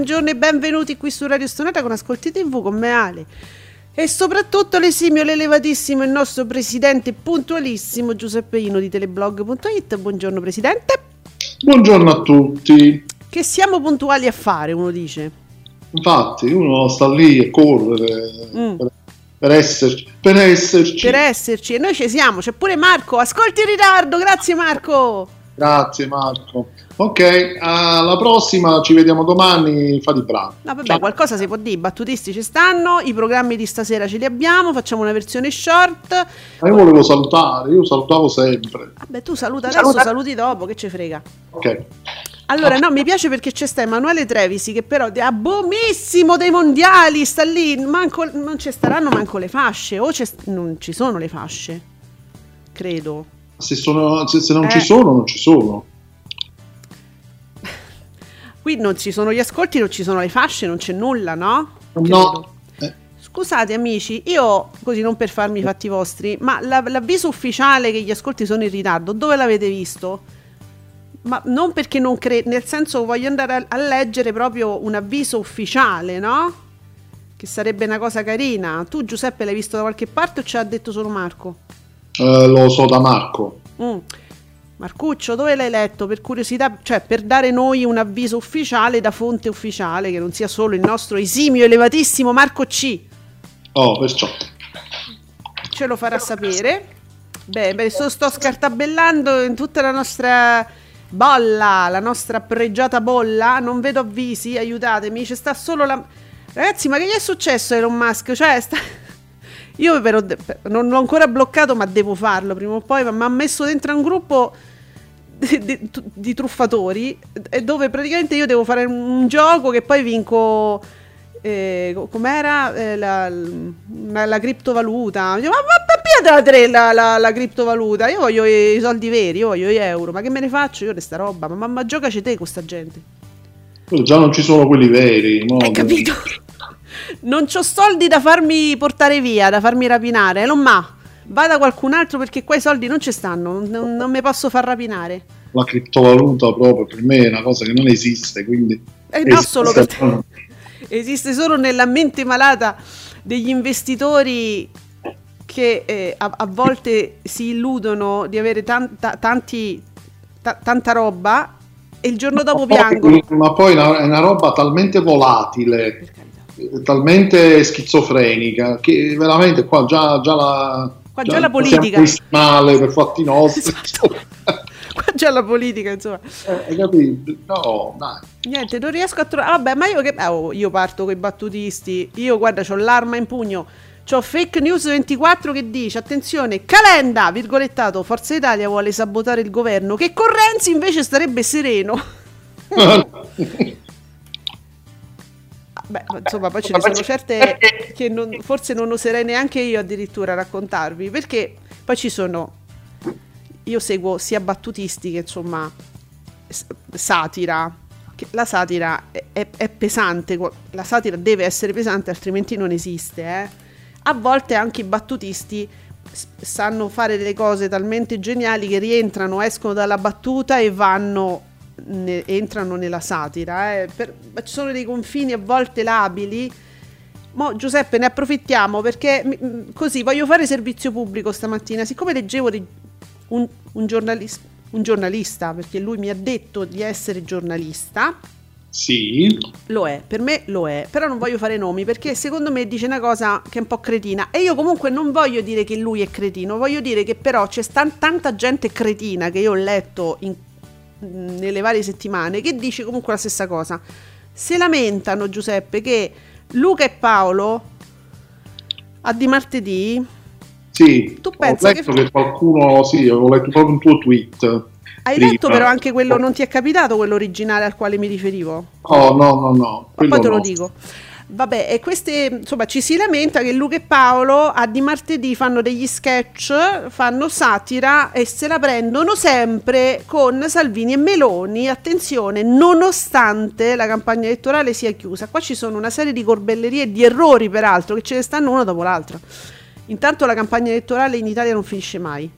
Buongiorno e benvenuti qui su Radio Stonata con Ascolti TV con me Ale. E soprattutto l'esimio, l'elevatissimo, il nostro presidente puntualissimo Giuseppe Ino di teleblog.it. Buongiorno presidente. Buongiorno a tutti. Che siamo puntuali a fare, uno dice. Infatti, uno sta lì a correre Mm. per, per esserci. Per esserci. Per esserci, e noi ci siamo, c'è pure Marco. Ascolti in ritardo, grazie Marco. Grazie Marco. Ok, alla prossima ci vediamo domani. Fate i bravi. No, vabbè, Ciao. qualcosa si può dire, i battutisti ci stanno, i programmi di stasera ce li abbiamo, facciamo una versione short. Ma io volevo salutare, io salutavo sempre. Vabbè, tu saluta adesso, saluti dopo, che ci frega. Ok. Allora, no, mi piace perché c'è sta Emanuele Trevisi che però è abomissimo dei mondiali, sta lì, manco, non ci staranno manco le fasce, o c'è- non ci sono le fasce, credo. Se, sono- se- se non Eh. ci sono, non ci sono. Qui non ci sono gli ascolti, non ci sono le fasce, non c'è nulla, no? No. Eh, Scusate amici, io così non per farmi i fatti vostri, ma la- l'avviso ufficiale che gli ascolti sono in ritardo, dove l'avete visto? Ma non perché non credo, nel senso voglio andare a, a leggere proprio un avviso ufficiale, no? Che sarebbe una cosa carina. Tu Giuseppe l'hai visto da qualche parte o ce l'ha detto solo Marco? eh, lo so da Marco. Mm. Marcuccio, dove l'hai letto? Per curiosità, cioè per dare noi un avviso ufficiale da fonte ufficiale, che non sia solo il nostro esimio elevatissimo Marco C. Oh, perciò. ce lo farà sapere. Beh, beh, sto, sto scartabellando in tutta la nostra bolla, la nostra pregiata bolla. Non vedo avvisi, aiutatemi. C'è sta solo la. Ragazzi, ma che gli è successo a Elon Musk? Cioè, sta... io però non l'ho ancora bloccato, ma devo farlo prima o poi. Ma mi ha messo dentro un gruppo di, di- truffatori e dove praticamente io devo fare un gioco che poi vinco eh, co- com'era Eh, la, la- la criptovaluta Dico, ma, ma piatela tre la, la, la criptovaluta io voglio i, i soldi veri io voglio gli euro ma che me ne faccio io di sta roba ma, ma, ma giocaci te con sta gente Già non ci sono quelli veri. no? hai capito? non c'ho soldi da farmi portare via da farmi rapinare non ma vada qualcun altro perché qua i soldi non ci stanno non, non, mi posso far rapinare La criptovaluta proprio per me è una cosa che non esiste, quindi... Eh, no, solo per te. esiste solo nella mente malata degli investitori che eh, a, a volte si illudono di avere tanta, tanti, ta- tanta roba e il giorno dopo piangono. Ma poi è una- roba talmente volatile, talmente schizofrenica, che veramente qua già, già la... Qua già la politica. male per fatti nostri. Esatto. Qua c'è la politica, insomma. Eh, hai capito? No, dai. Niente, non riesco a trovare. Vabbè, ma io che. oh, io parto con i battutisti. Io, guarda, ho l'arma in pugno. C'ho Fake News 24 che dice: attenzione, Calenda, virgolettato, Forza Italia vuole sabotare il governo. Che con Renzi invece starebbe sereno. Beh, ma insomma, poi ce ne sono certe che non- forse non oserei neanche io addirittura raccontarvi. Perché poi ci sono. Io seguo sia battutisti che insomma satira. La satira è, è- è pesante, la satira deve essere pesante, altrimenti non esiste. eh. A volte anche i battutisti s- sanno fare delle cose talmente geniali che rientrano, escono dalla battuta e vanno, ne- entrano nella satira. eh. Per- ma ci sono dei confini a volte labili. Mo, Giuseppe, ne approfittiamo perché mm, così voglio fare servizio pubblico stamattina. Siccome leggevo di un, un giornalis- un giornalista, perché lui mi ha detto di essere giornalista, Sì, lo è, per me lo è, però non voglio fare nomi perché secondo me dice una cosa che è un po' cretina e io comunque non voglio dire che lui è cretino, voglio dire che però c'è stan- tanta gente cretina che io ho letto in- nelle varie settimane che dice comunque la stessa cosa. Si lamentano Giuseppe che Luca e Paolo a di martedì Sì, Tu ho pensa letto che- che... qualcuno, sì, ho letto proprio un tuo tweet. Hai prima. letto però anche quello, non ti è capitato quello originale al quale mi riferivo? Oh, no, no, no. Quello poi te lo no. dico. Vabbè, e queste, insomma, ci si lamenta che Luca e Paolo a di martedì fanno degli sketch, fanno satira e se la prendono sempre con Salvini e Meloni, attenzione, nonostante la campagna elettorale sia chiusa. Qua ci sono una serie di corbellerie e di errori, peraltro, che ce ne stanno una dopo l'altra. Intanto la campagna elettorale in Italia non finisce mai.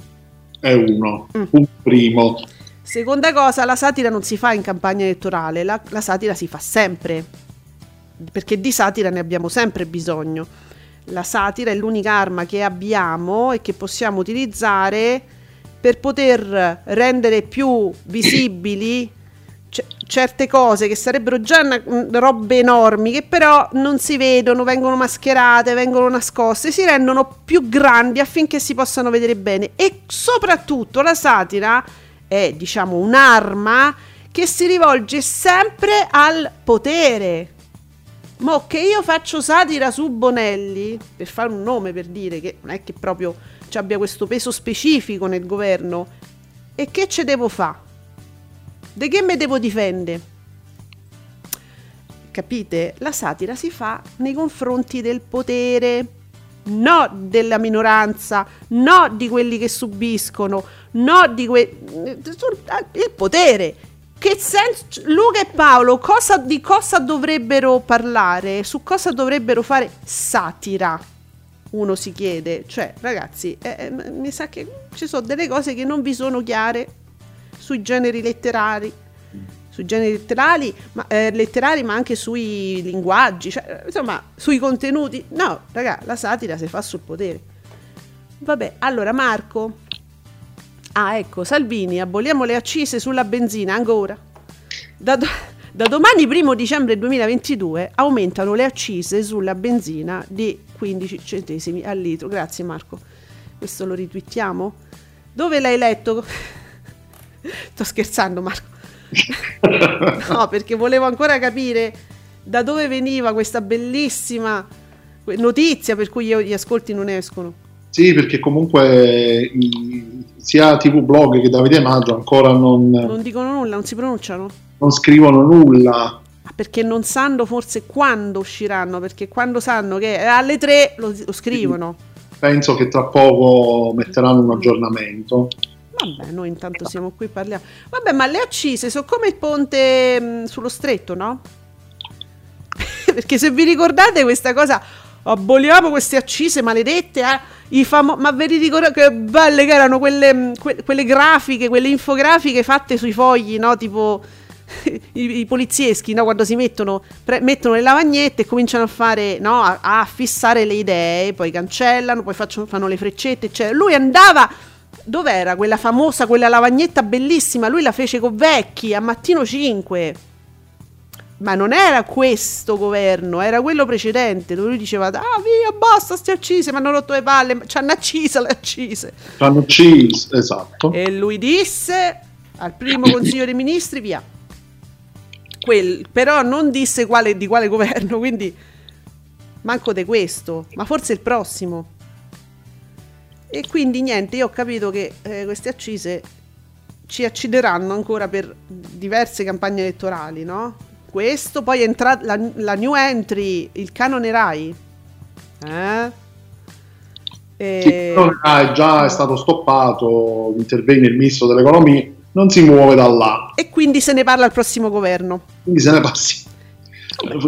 È uno, Mm. un primo. Seconda cosa, la satira non si fa in campagna elettorale, la, la satira si fa sempre, perché di satira ne abbiamo sempre bisogno. La satira è l'unica arma che abbiamo e che possiamo utilizzare per poter rendere più visibili ce- certe cose che sarebbero già una- robe enormi, che però non si vedono, vengono mascherate, vengono nascoste, si rendono più grandi affinché si possano vedere bene. E soprattutto la satira è, diciamo, un'arma che si rivolge sempre al potere. Mo che io faccio satira su Bonelli, per fare un nome per dire che non è che proprio ci abbia questo peso specifico nel governo, e che ce devo fare? De che me devo difendere? Capite? La satira si fa nei confronti del potere, no della minoranza, no di quelli che subiscono, no di que- il potere. Che senso Luca e Paolo cosa, di cosa dovrebbero parlare? Su cosa dovrebbero fare satira? Uno si chiede, cioè ragazzi, eh, eh, mi sa che ci sono delle cose che non vi sono chiare sui generi letterari, sui generi letterali, ma, eh, letterari, ma anche sui linguaggi, cioè, insomma, sui contenuti. No, raga, la satira si fa sul potere. Vabbè, allora Marco. Ah, ecco, Salvini, aboliamo le accise sulla benzina ancora. Da, do- da domani, primo dicembre 2022, aumentano le accise sulla benzina di 15 centesimi al litro. Grazie Marco. Questo lo ritwittiamo? Dove l'hai letto? Sto scherzando Marco. no, perché volevo ancora capire da dove veniva questa bellissima notizia per cui gli ascolti non escono. Sì, perché comunque i- sia TV Blog che Davide Maggio ancora non, Non dicono nulla, non si pronunciano. non scrivono nulla. Perché non sanno forse quando usciranno, perché quando sanno che alle 3 lo, lo scrivono. Penso che tra poco metteranno un aggiornamento. Vabbè, noi intanto siamo qui parliamo. Vabbè, ma le accise sono come il ponte mh, sullo stretto, no? perché se vi ricordate questa cosa, aboliamo queste accise maledette, eh? I famo- ma ve li ricordate che belle che erano quelle, mh, que- quelle grafiche, quelle infografiche fatte sui fogli, no? Tipo i, i polizieschi, no? Quando si mettono, pre- mettono le lavagnette e cominciano a fare, no? A, a fissare le idee, poi cancellano, poi faccio- fanno le freccette, eccetera. Lui andava Dov'era quella famosa, quella lavagnetta bellissima? Lui la fece con Vecchi a mattino 5. Ma non era questo governo, era quello precedente dove lui diceva: Ah, via, basta, ste accise, mi hanno rotto le palle, ci hanno accisa le accise. Fanno cheese, esatto. E lui disse al primo consiglio dei ministri: via. Quel- però non disse quale- di quale governo, quindi manco di questo, ma forse il prossimo. E quindi niente, io ho capito che eh, queste accise ci accideranno ancora per diverse campagne elettorali, no? Questo poi è entrata la, la new entry, il canone Rai. Eh? E- non- ah, è già è stato stoppato, interviene il ministro dell'economia, non si muove da là, e quindi se ne parla al prossimo governo. quindi se ne passi.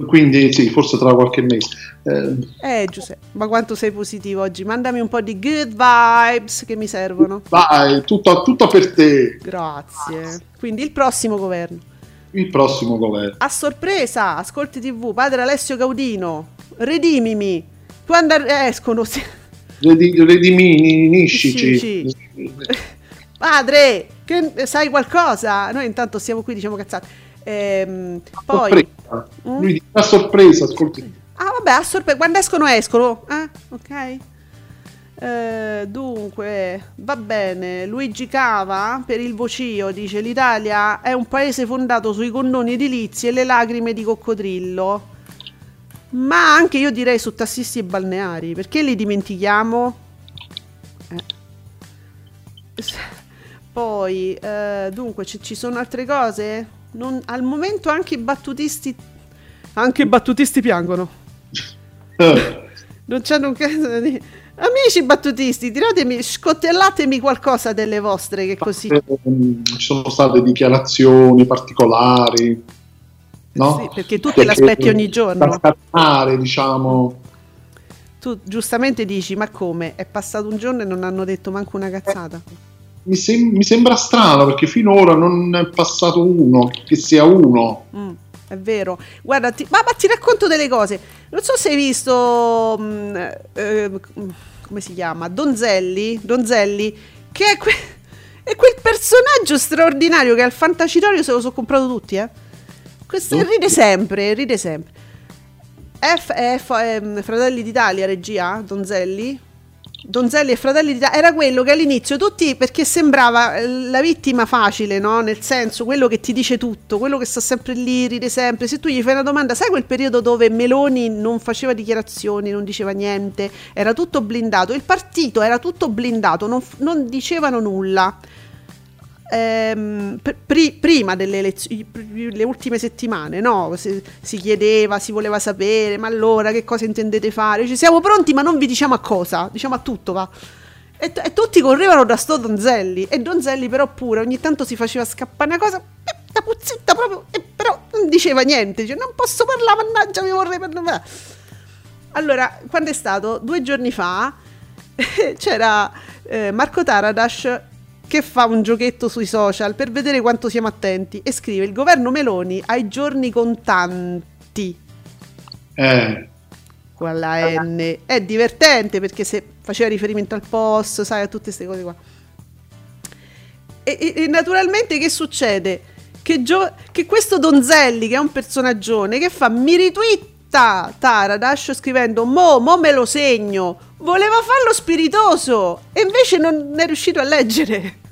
Quindi sì, forse tra qualche mese. Eh, Eh Giuseppe, ma quanto sei positivo oggi? Mandami un po' di good vibes che mi servono. vai, tutto, tutto per te, Grazie. Quindi il prossimo governo. Il prossimo governo. A sorpresa, ascolti TV, padre Alessio Gaudino, redimimi. Quando ar- escono... si- Redi- Rediminiscici. Padre, che sai qualcosa? Noi intanto stiamo qui, diciamo cazzate. Ehm, poi... Sorpresa. Mm? Lui dice a sorpresa, ascolti. Ah, vabbè, a sorpresa. Quando escono, escono. Ah, ok. Eh, dunque, va bene. Luigi Cava per il vocio dice: L'Italia è un paese fondato sui condoni edilizi e le lacrime di coccodrillo. Ma anche io direi su tassisti e balneari. Perché li dimentichiamo? Poi, eh, dunque, ci, ci sono altre cose? Non- al momento anche i battutisti... Anche i battutisti piangono. Eh, Non c'hanno un da dire. Amici battutisti, tiratemi, scottellatemi qualcosa delle vostre che così... ehm, ci sono state dichiarazioni particolari, no? Sì, perché tu te l'aspetti ogni giorno. Da scattare, diciamo. Tu giustamente dici, ma come? È passato un giorno e non hanno detto manco una cazzata. Mi, sem- mi sembra strano perché finora non è passato uno, che sia uno. Mm, è vero. Guarda, ti, ma, ma ti racconto delle cose. Non so se hai visto... mm, eh, come si chiama? Donzelli? Donzelli, che è, que- è quel personaggio straordinario che al Fantacitorio se lo sono comprato tutti, eh. Questo Oh. ride sempre, ride sempre. F, F- ehm, Fratelli d'Italia, regia, Donzelli. Donzelli e Fratelli d'Italia era quello che all'inizio tutti perché sembrava eh, la vittima facile, no? Nel senso, quello che ti dice tutto, quello che sta sempre lì, ride sempre. Se tu gli fai una domanda, sai quel periodo dove Meloni non faceva dichiarazioni, non diceva niente, era tutto blindato, il partito era tutto blindato, non, non dicevano nulla. Ehm, pr- pri- prima delle elezioni, le ultime settimane, no? Si, si chiedeva, si voleva sapere, ma allora che cosa intendete fare? Ci siamo pronti, ma non vi diciamo a cosa, diciamo a tutto, va. E, t- e tutti correvano da sto Donzelli. E Donzelli, però, pure ogni tanto si faceva scappare una cosa, eh, la puzzetta proprio, e però non diceva niente. Dice, non posso parlare, mannaggia, mi vorrei parlare. Allora, quando è stato? Due giorni fa c'era eh, Marco Taradas che fa un giochetto sui social per vedere quanto siamo attenti e scrive il governo Meloni ha i giorni contanti Eh, con la N. È divertente perché se faceva riferimento al post sai a tutte queste cose qua. E, e- e naturalmente che succede? Che, Gio- che questo Donzelli che è un personaggione che fa mi ritwitta Taradash scrivendo mo, mo me lo segno voleva farlo spiritoso e invece non è riuscito a leggere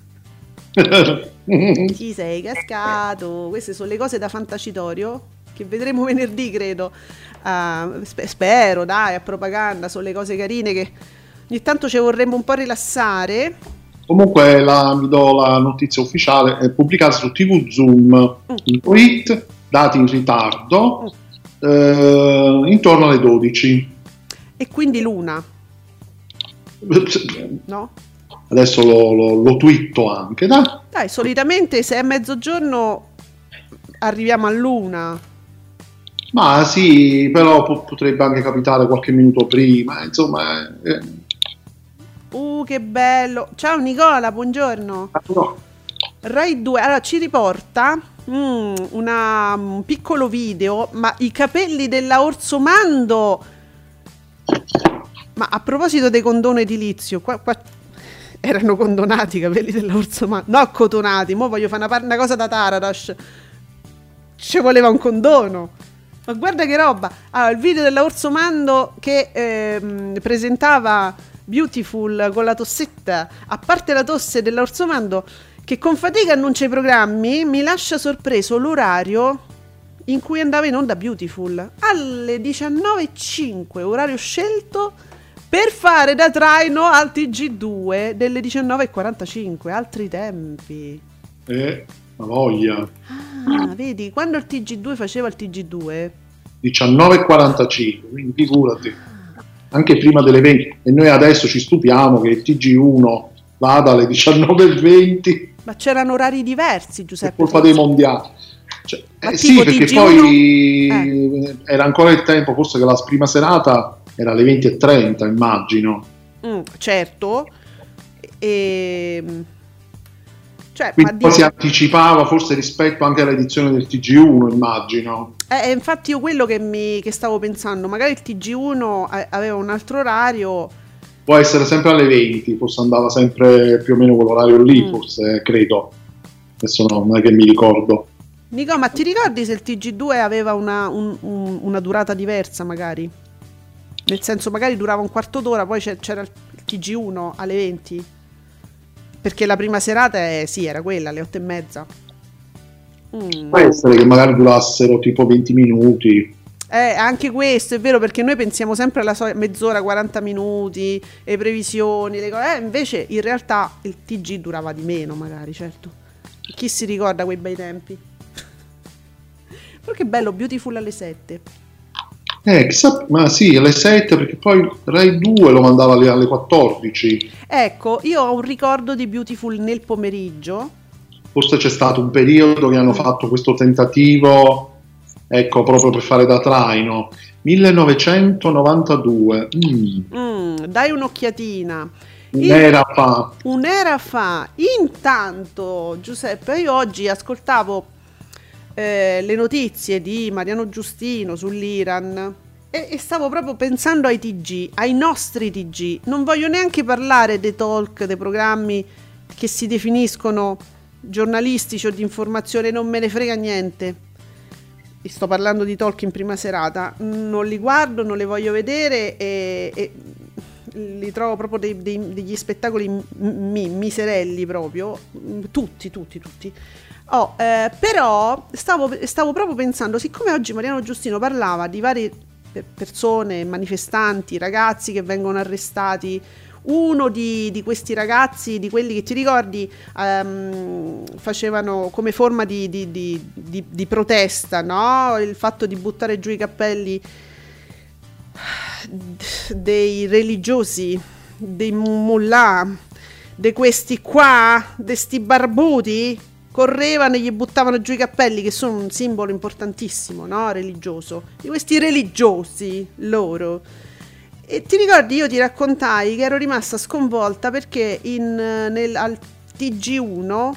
Ci sei cascato. Queste sono le cose da fantacitorio che vedremo venerdì, credo. Ah, spe- spero, dai, a propaganda. Sono le cose carine che ogni tanto ci vorremmo un po' rilassare. Comunque la, vi do la notizia ufficiale, è pubblicata su TV Zoom, in tweet, dati in ritardo, eh, intorno alle 12. E quindi l'una, no? Adesso lo, lo, lo twitto anche, dai. Dai, solitamente se è mezzogiorno arriviamo all'una. Ma sì, però po- potrebbe anche capitare qualche minuto prima, insomma... eh, Uh, che bello. Ciao Nicola, buongiorno. no. Rai 2, allora ci riporta mm, una- un piccolo video, ma i capelli della Orsomando. Ma a proposito dei condono edilizio, qua, qua erano condonati i capelli della Orsomando, no cotonati, mo voglio fare una, par- una cosa da Taradash. Ci voleva un condono. Ma guarda che roba! Allora, il video della Orsomando che ehm, presentava Beautiful con la tossetta, a parte la tosse della Orsomando, che con fatica annuncia i programmi, mi lascia sorpreso l'orario in cui andava in onda Beautiful alle 19.05, orario scelto per fare da traino al TG2 delle 19.45, altri tempi. Eh, la voglia. Ah, vedi, quando il TG2 faceva il TG2, 19.45, quindi figurati, anche prima delle 20. E noi adesso ci stupiamo che il TG1 vada alle 19.20 ma c'erano orari diversi, Giuseppe. colpa dei mondiali. Cioè, eh, sì, perché TG1? poi eh, era ancora il tempo, forse che la prima serata era alle 20.30, immagino. Mm, certo. E... Cioè, ma Quindi poi dico- si anticipava forse rispetto anche all'edizione del TG1, immagino. Eh, eh, infatti io quello che, mi, che stavo pensando, magari il TG1 a- aveva un altro orario, Può essere sempre alle 20, forse andava sempre più o meno quell'orario lì, Mm. forse credo. Adesso no, non è che mi ricordo. Nico, ma ti ricordi se il TG2 aveva una, un- un- una durata diversa magari? Nel senso magari durava un quarto d'ora, poi c'era il TG1 alle 20? Perché la prima serata è, sì, era quella, alle 8 e mezza. Mm. Può essere che magari durassero tipo 20 minuti. Eh, anche questo è vero perché noi pensiamo sempre alla so- mezz'ora, 40 minuti, le previsioni, le cose. Eh, invece in realtà il TG durava di meno, magari, certo. Chi si ricorda quei bei tempi? Però che bello, Beautiful alle 7. Eh, chissà, ma sì, alle 7 perché poi Rai 2 lo mandava alle, alle 14. Ecco, io ho un ricordo di Beautiful nel pomeriggio. Forse c'è stato un periodo che hanno fatto questo tentativo, ecco, proprio per fare da traino. 1992. Mm. Mm, dai un'occhiatina. Un'era fa. Un'era fa. Intanto, Giuseppe, io oggi ascoltavo eh, le notizie di Mariano Giustino sull'Iran e, e, stavo proprio pensando ai TG, ai nostri TG. Non voglio neanche parlare dei talk, dei programmi che si definiscono giornalistici o di informazione, non me ne frega niente. Sto parlando di talk in prima serata, non li guardo, non li voglio vedere e, e li trovo proprio dei, dei, degli spettacoli mi, miserelli proprio, tutti, tutti, tutti. Oh, eh, però stavo, stavo, proprio pensando, siccome oggi Mariano Giustino parlava di varie persone, manifestanti, ragazzi che vengono arrestati, uno di, di questi ragazzi, di quelli che ti ricordi, um, facevano come forma di, di, di, protesta, no? Il fatto di buttare giù i cappelli dei religiosi, dei mullah, di questi qua, di questi barbuti correvano e gli buttavano giù i cappelli, che sono un simbolo importantissimo, no? Religioso. Di questi religiosi, loro. E ti ricordi, io ti raccontai che ero rimasta sconvolta perché in, nel, al TG1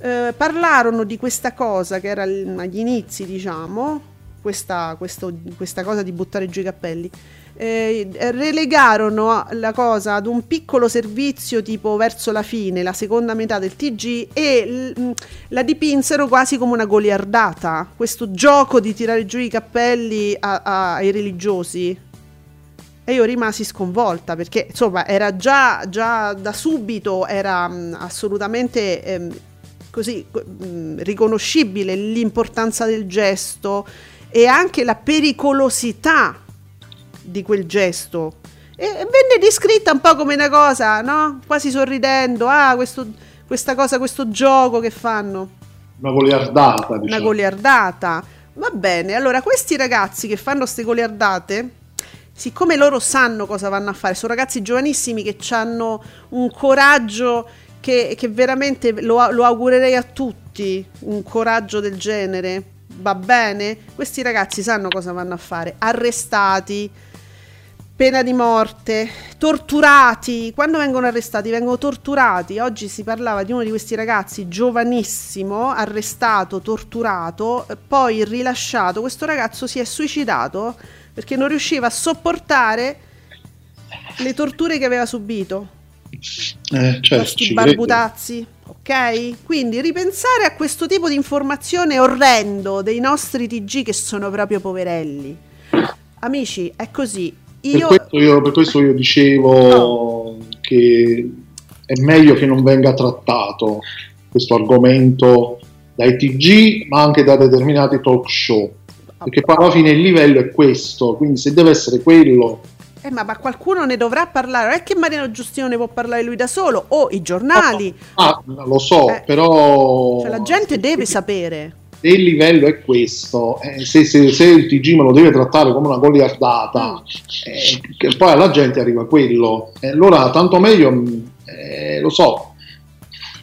eh, parlarono di questa cosa che era agli inizi, diciamo, questa, questo, questa cosa di buttare giù i cappelli eh, relegarono la cosa ad un piccolo servizio tipo verso la fine, la seconda metà del TG e l- la dipinsero quasi come una goliardata, questo gioco di tirare giù i cappelli a- a- ai religiosi. E io rimasi sconvolta perché insomma era già, già da subito era mh, assolutamente ehm, così mh, riconoscibile l'importanza del gesto e anche la pericolosità di quel gesto. E venne descritta un po' come una cosa, no? Quasi sorridendo, ah, questo, questa cosa, questo gioco che fanno. Una goliardata, diciamo. Una goliardata. Va bene, allora questi ragazzi che fanno queste goliardate, siccome loro sanno cosa vanno a fare, sono ragazzi giovanissimi che hanno un coraggio che, che veramente lo, lo augurerei a tutti, un coraggio del genere. Va bene? Questi ragazzi sanno cosa vanno a fare, arrestati, pena di morte, torturati, quando vengono arrestati vengono torturati, oggi si parlava di uno di questi ragazzi giovanissimo, arrestato, torturato, poi rilasciato, questo ragazzo si è suicidato perché non riusciva a sopportare le torture che aveva subito. Eh, certo, questi barbutazzi, ok? Quindi ripensare a questo tipo di informazione orrendo dei nostri TG che sono proprio poverelli. Amici, è così, io... Per, questo io, per, questo io, dicevo oh. che è meglio che non venga trattato questo argomento dai TG, ma anche da determinati talk show. Perché poi alla fine il livello è questo, quindi se deve essere quello. Eh, ma, ma, qualcuno ne dovrà parlare, non è che Mariano Giustino ne può parlare lui da solo, o i giornali. Ah, ah lo so, eh, però... Cioè, la gente deve sapere. se il livello è questo, eh, se, se, se, il TG me lo deve trattare come una goliardata, eh, poi alla gente arriva quello. Eh, allora, tanto meglio, mm, eh, lo so,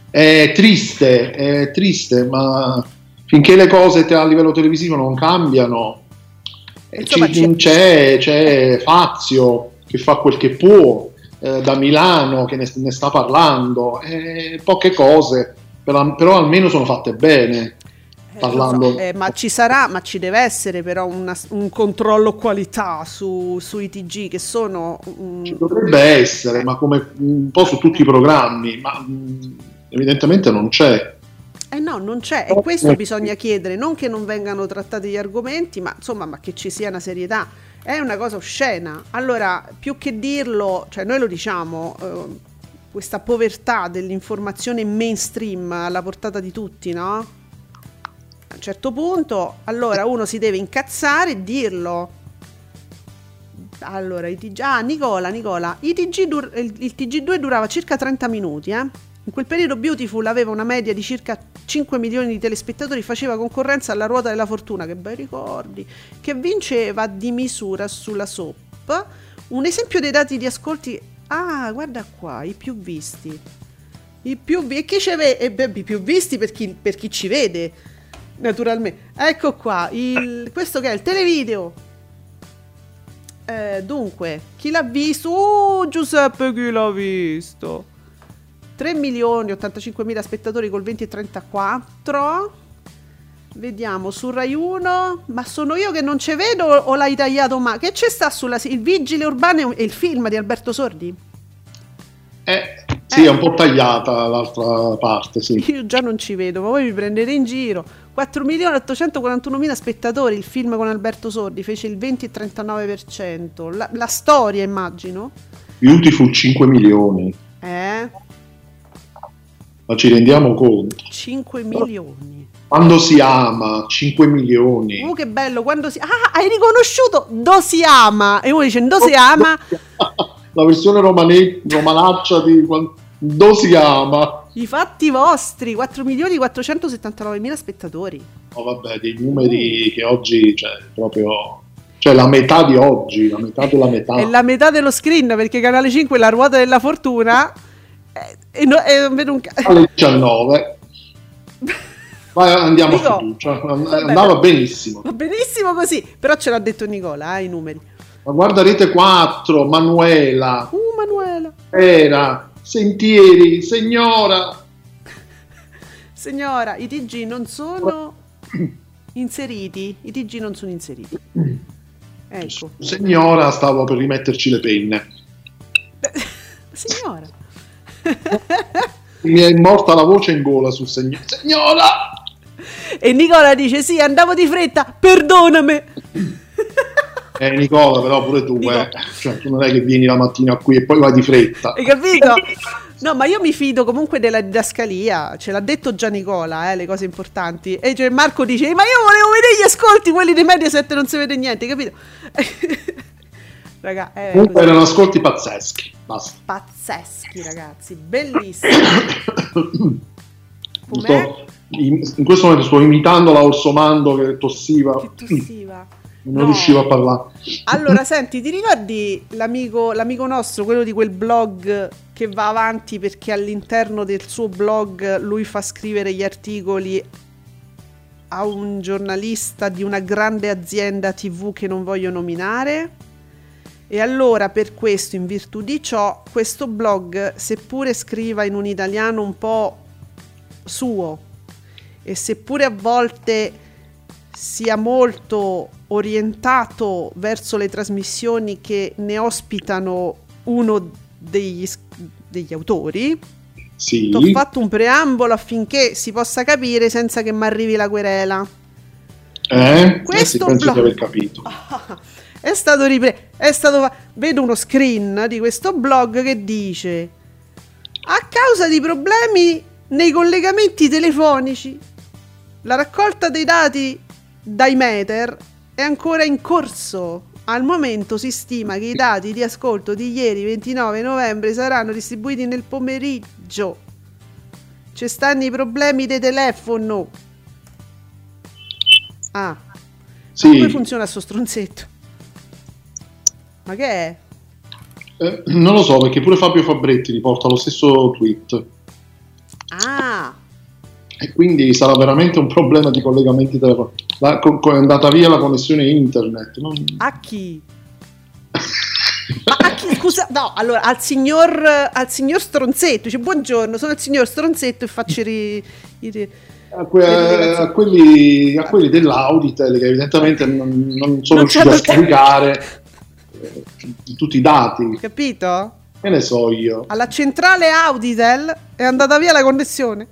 è triste, è triste, ma finché le cose a livello televisivo non cambiano, eh, Insomma, c'è, c'è, c'è, Fazio che fa quel che può, eh, da Milano che ne, ne sta parlando, poche cose, però, però almeno sono fatte bene. Eh. So, eh, ma ci sarà, ma ci deve essere però una, un controllo qualità su, sui TG che sono... Um... Ci dovrebbe essere, ma come un po' su tutti i programmi, ma um, evidentemente non c'è. Eh no, non c'è, e questo bisogna chiedere, non che non vengano trattati gli argomenti, ma insomma, ma che ci sia una serietà. È una cosa oscena. Allora, più che dirlo, cioè noi lo diciamo, eh, questa povertà dell'informazione mainstream alla portata di tutti, no? un certo punto, allora uno si deve incazzare e dirlo. Allora, i TG, ah, Nicola, Nicola, i TG dur- il, il TG2 durava circa 30 minuti, eh? In quel periodo Beautiful aveva una media di circa 5 milioni di telespettatori, faceva concorrenza alla ruota della fortuna, che bei ricordi, che vinceva di misura sulla SOP. Un esempio dei dati di ascolti, ah, guarda qua, i più visti. I più, vi- e chi ci ve- e beh, i più visti per chi, per chi ci vede, naturalmente. Ecco qua, il- questo che è il televideo. Eh, dunque, chi l'ha visto? Uh, Giuseppe, chi l'ha visto? 3 milioni 85 mila spettatori col 20 e 34. Vediamo su Rai 1. Ma sono io che non ci vedo o l'hai tagliato? Ma che c'è sta sulla. Il vigile urbano e il film di Alberto Sordi? Eh, sì, è un po' tagliata l'altra parte, sì. Io già non ci vedo, ma voi mi prendete in giro. 4 milioni 841 mila spettatori. Il film con Alberto Sordi fece il 20 e 39%. La, la storia, immagino. Beautiful 5 milioni, Eh? Ma ci rendiamo conto. 5 milioni. Quando si ama, 5 milioni. Oh, che bello, quando si... Ah, hai riconosciuto Do si ama. E uno dice, Do si ama, La versione romane- romanaccia di Do si ama. i fatti vostri. 4 milioni 479 mila spettatori. Oh, vabbè, dei numeri che oggi, cioè, proprio... Cioè, la metà di oggi, la metà della metà. È la metà dello screen, perché Canale 5 è la ruota della fortuna. Eh, E, no, e vedo Alle 19. Vai, andiamo Dico, a fiducia. vabbè, Andava beh. benissimo. Va benissimo così. Però ce l'ha detto Nicola, eh, i numeri. Ma guarda Rete 4, Manuela, Uh, Manuela. Era, Sentieri, Signora. Signora, i TG non sono inseriti. I TG non sono inseriti. Ecco. Signora, stavo per rimetterci le penne. Signora. Mi è morta la voce in gola sul signora. Signora! E Nicola dice: Sì, andavo di fretta, perdonami. Eh Nicola, però pure tu, eh. Cioè, tu non è che vieni la mattina qui e poi vai di fretta. Hai capito? No, ma io mi fido comunque della didascalia. Ce l'ha detto già Nicola, eh, le cose importanti. E cioè Marco dice: Ma io volevo vedere gli ascolti, quelli dei Mediaset non si vede niente, capito? Raga, è Comunque erano ascolti pazzeschi. Basta. pazzeschi, ragazzi, bellissimi. Sto- in, in questo momento sto imitando la Orsomando che tossiva. Che tossiva. Non No. riuscivo a parlare. Allora, senti, ti ricordi l'amico, l'amico nostro, quello di quel blog che va avanti perché all'interno del suo blog lui fa scrivere gli articoli a un giornalista di una grande azienda TV che non voglio nominare? E allora per questo, in virtù di ciò, questo blog, seppure scriva in un italiano un po' suo e seppure a volte sia molto orientato verso le trasmissioni che ne ospitano uno degli, degli autori, Sì. ho fatto un preambolo affinché si possa capire senza che mi arrivi la querela. Eh? Eh sì, Questo penso blog- di aver capito. È stato ripreso. È stato. fa- Vedo uno screen di questo blog che dice: A causa di problemi nei collegamenti telefonici, la raccolta dei dati dai meter è ancora in corso. Al momento si stima che i dati di ascolto di ieri 29 novembre saranno distribuiti nel pomeriggio. Ci stanno i problemi dei telefono. Ah, Sì. come funziona sto stronzetto? Ma che è? Eh, non lo so perché pure Fabio Fabretti riporta lo stesso tweet Ah, e quindi sarà veramente un problema di collegamenti telefonici. La- co- co- è andata via la connessione internet. non- a chi? Ma a chi? Scusa, no, allora al signor, al signor Stronzetto. Dice buongiorno, sono il signor Stronzetto e faccio i. i- A, que- a quelli, a quelli dell'Auditel che evidentemente non, non sono Non riusciti a scaricare tutti i dati. capito? Che ne so io. Alla centrale Auditel è andata via la connessione.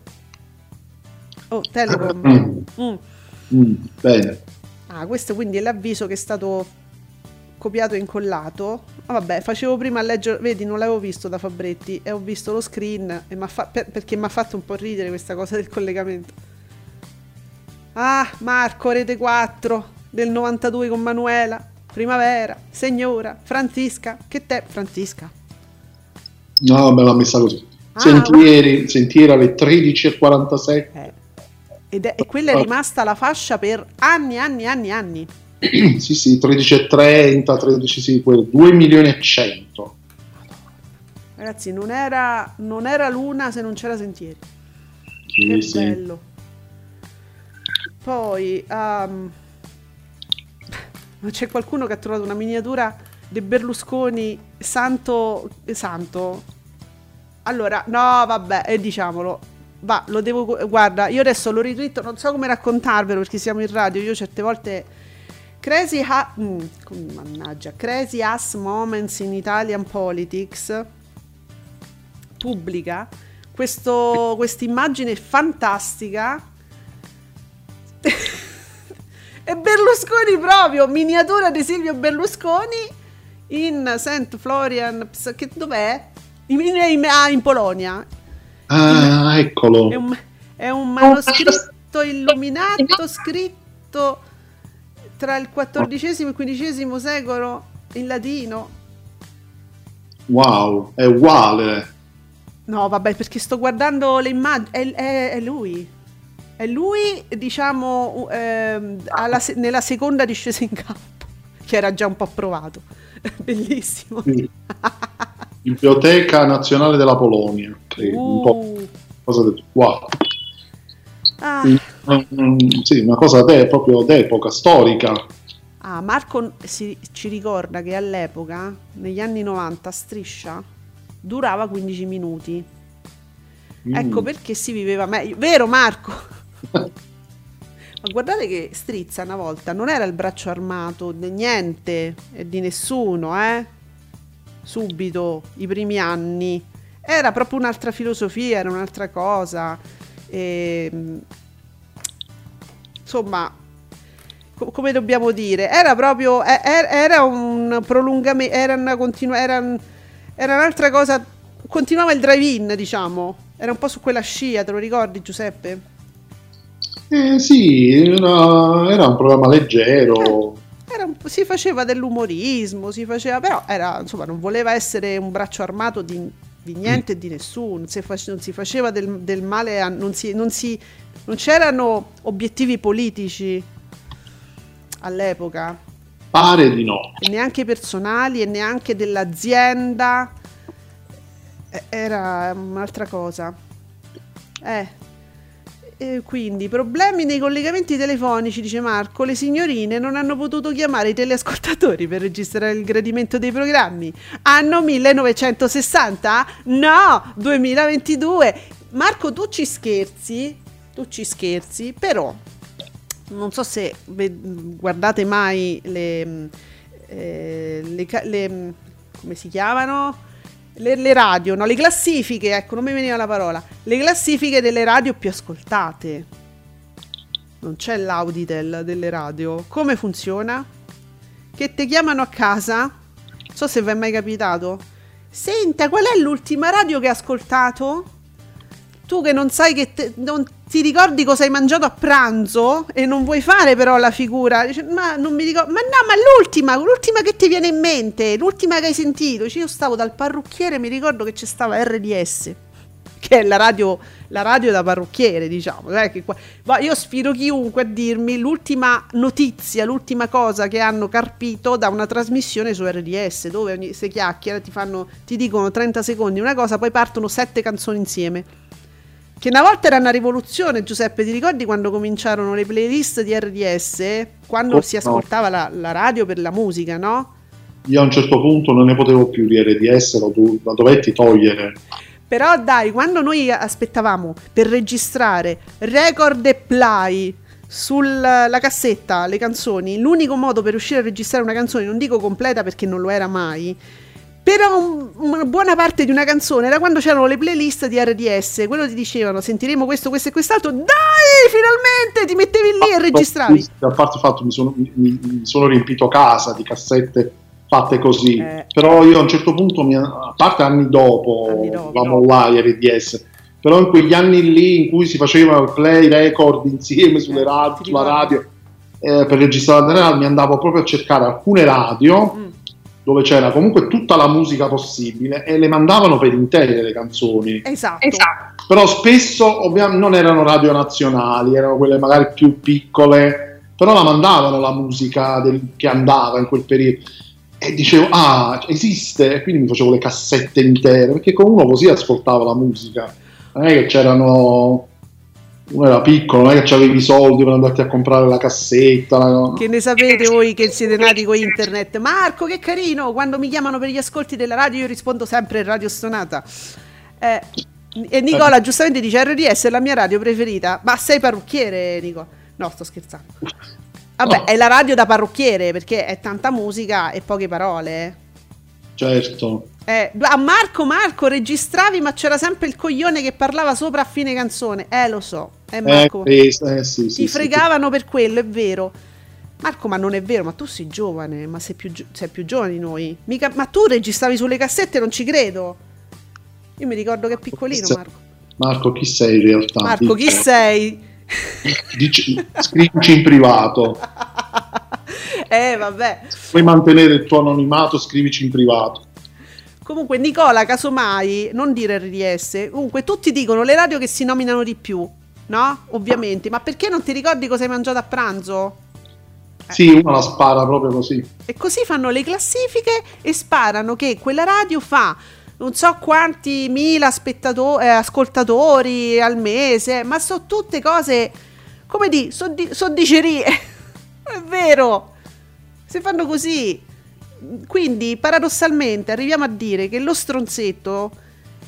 Oh, Telecom. Mm, Mm. mm, bene. Ah, questo quindi è l'avviso che è stato copiato e incollato. Ah, vabbè, facevo prima a leggere, vedi, non l'avevo visto da Fabretti e ho visto lo screen e m'ha fa- per- perché mi ha fatto un po' ridere questa cosa del collegamento. Ah, Marco, Rete 4 del 92 con Manuela, Primavera, Signora, Francisca, che te, Francisca? No, me l'ha messa così. Ah, Sentieri, sentieri alle 13.46. Eh, ed è, e quella è rimasta la fascia per anni, anni, anni, anni. sì, sì, 13.30, 13, sì, quel 2 milioni e 100. Ragazzi, non era, non era luna se non c'era Sentieri. Sì, che sì. bello. Poi um, c'è qualcuno che ha trovato una miniatura di Berlusconi santo santo. Allora, no, vabbè, e diciamolo. Va, lo devo guarda, io adesso lo ritwitto, non so come raccontarvelo perché siamo in radio, io certe volte Crazy ha mm, mannaggia, Crazy Ass Moments in Italian Politics pubblica questa immagine fantastica e Berlusconi proprio, miniatura di Silvio Berlusconi in St. Florian, che dov'è? In, in- ah, in Polonia. Ah, eccolo. È un, è un manoscritto illuminato scritto tra il XIV e il XV secolo in latino. Wow, è uguale. No, vabbè, perché sto guardando le immagini. È, è- è lui. È lui, diciamo, ehm, alla nella seconda discesa in campo, che era già un po' provato. Bellissimo. Sì. Biblioteca Nazionale della Polonia, credo. Un po' Uh. cosa del wow. Ah. Sì, una cosa de- proprio d'epoca, storica. Ah, Marco si- ci ricorda che all'epoca, negli anni 90, Striscia durava 15 minuti. Mm. Ecco perché si viveva meglio. Vero Marco? Ma guardate che Strizza una volta non era il braccio armato di niente e di nessuno, eh? Subito, i primi anni. Era proprio un'altra filosofia, era un'altra cosa. E, insomma, co- come dobbiamo dire? Era proprio, era un prolungamento, era una continua, era, un- era un'altra cosa, continuava il drive-in, diciamo. Era un po' su quella scia, te lo ricordi Giuseppe? Eh, sì, era, era un programma leggero. Era un po'- si faceva dell'umorismo, si faceva, però era, insomma, non voleva essere un braccio armato di, di niente e di nessuno, non si, face- non si faceva del, del male, a- non, si, non, si, non c'erano obiettivi politici all'epoca, Pare di no. e neanche personali e neanche dell'azienda, Eh, era un'altra cosa. Eh. E quindi problemi nei collegamenti telefonici, dice Marco. Le signorine non hanno potuto chiamare i teleascoltatori per registrare il gradimento dei programmi. Anno 1960? No, 2022. Marco, tu ci scherzi? Tu ci scherzi, però non so se guardate mai le, mm, eh, le le, mm, come si chiamano? Le, le radio, no? Le classifiche, ecco, non mi veniva la parola. Le classifiche delle radio più ascoltate. Non c'è l'auditel delle radio. Come funziona? Che ti chiamano a casa? Non so se vi è mai capitato. Senta, qual è l'ultima radio che hai ascoltato? Tu che non sai che te- non ti ricordi cosa hai mangiato a pranzo e non vuoi fare però la figura. Dice, ma non mi ricordo. Ma no, ma l'ultima, l'ultima che ti viene in mente, l'ultima che hai sentito. Dice, io stavo dal parrucchiere, mi ricordo che c'è stava RDS, che è la radio, la radio da parrucchiere, diciamo. ma io sfido chiunque a dirmi l'ultima notizia, l'ultima cosa che hanno carpito da una trasmissione su RDS, dove ogni, se chiacchiera ti fanno, ti dicono 30 secondi una cosa, poi partono sette canzoni insieme. Che una volta era una rivoluzione, Giuseppe, ti ricordi quando cominciarono le playlist di RDS? Quando Oh, si no. ascoltava la, la radio per la musica, no? Io a un certo punto non ne potevo più di RDS, lo do- la dovetti togliere. Però dai, quando noi aspettavamo per registrare record e play sulla cassetta le canzoni, l'unico modo per riuscire a registrare una canzone, non dico completa perché non lo era mai, però un- una buona parte di una canzone era quando c'erano le playlist di RDS, quello ti dicevano sentiremo questo, questo e quest'altro, dai, finalmente ti mettevi lì e registravi. A parte il fatto mi sono, mi, mi sono riempito casa di cassette fatte così, Eh. però io a un certo punto, mi- a parte anni dopo, Anni dopo. la mollai RDS, però in quegli anni lì in cui si faceva il play record insieme sulle Eh, radio, sulla radio eh, per registrare la mi andavo proprio a cercare alcune radio Mm. Dove c'era comunque tutta la musica possibile e le mandavano per intere le canzoni. Esatto. Però spesso ovviamente non erano radio nazionali, erano quelle magari più piccole, però la mandavano la musica del- che andava in quel periodo. E dicevo, ah, esiste, e quindi mi facevo le cassette intere, perché con uno così ascoltava la musica. Non è che c'erano. Era piccolo, non è che avevi i soldi per andarti a comprare la cassetta. la- Che ne sapete voi che siete nati con internet? Marco, che carino! Quando mi chiamano per gli ascolti della radio, io rispondo sempre Radio Stonata. Eh, e Nicola giustamente dice: RDS è la mia radio preferita. Ma sei parrucchiere, Nico? No, sto scherzando. Vabbè, è la radio da parrucchiere perché è tanta musica e poche parole. Certo. Eh, a Marco, Marco, registravi, ma c'era sempre il coglione che parlava sopra a fine canzone. Eh, lo so. Eh, Eh, Marco. eh, eh, sì, sì, ti sì, fregavano per quello, è vero. Marco, ma non è vero, ma tu sei giovane, ma sei più, gio- sei più giovane di noi. Mica- ma tu registravi sulle cassette, non ci credo. Io mi ricordo che è piccolino, Sì. Marco. Marco, chi sei in realtà? Marco, chi sei? Dici- scrivici in privato. eh, vabbè. Puoi mantenere il tuo anonimato, scrivici in privato. Comunque, Nicola, casomai, non dire RDS. Comunque, tutti dicono le radio che si nominano di più, no? Ovviamente. Ma perché non ti ricordi cosa hai mangiato a pranzo? Sì, uno la spara proprio così. E così fanno le classifiche e sparano che quella radio fa non so quanti mila spettato- eh, ascoltatori al mese, ma sono tutte cose, come di, sono di- son dicerie. È vero, si fanno così. Quindi paradossalmente arriviamo a dire che lo stronzetto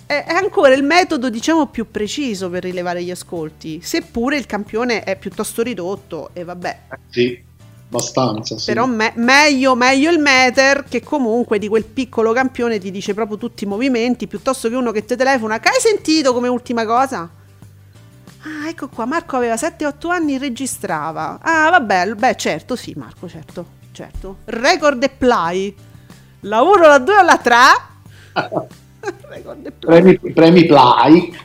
è, è ancora il metodo, diciamo, più preciso per rilevare gli ascolti, seppure il campione è piuttosto ridotto e vabbè. Sì, abbastanza. Sì. Però me- meglio, meglio il meter che comunque di quel piccolo campione ti dice proprio tutti i movimenti piuttosto che uno che ti telefona. Che hai sentito come ultima cosa? Ah, ecco qua, Marco aveva 7-8 anni registrava. Ah, vabbè, beh, certo, sì, Marco, certo, certo. Record e play. La 1, la 2 o la 3? Record e play. premi, premi play,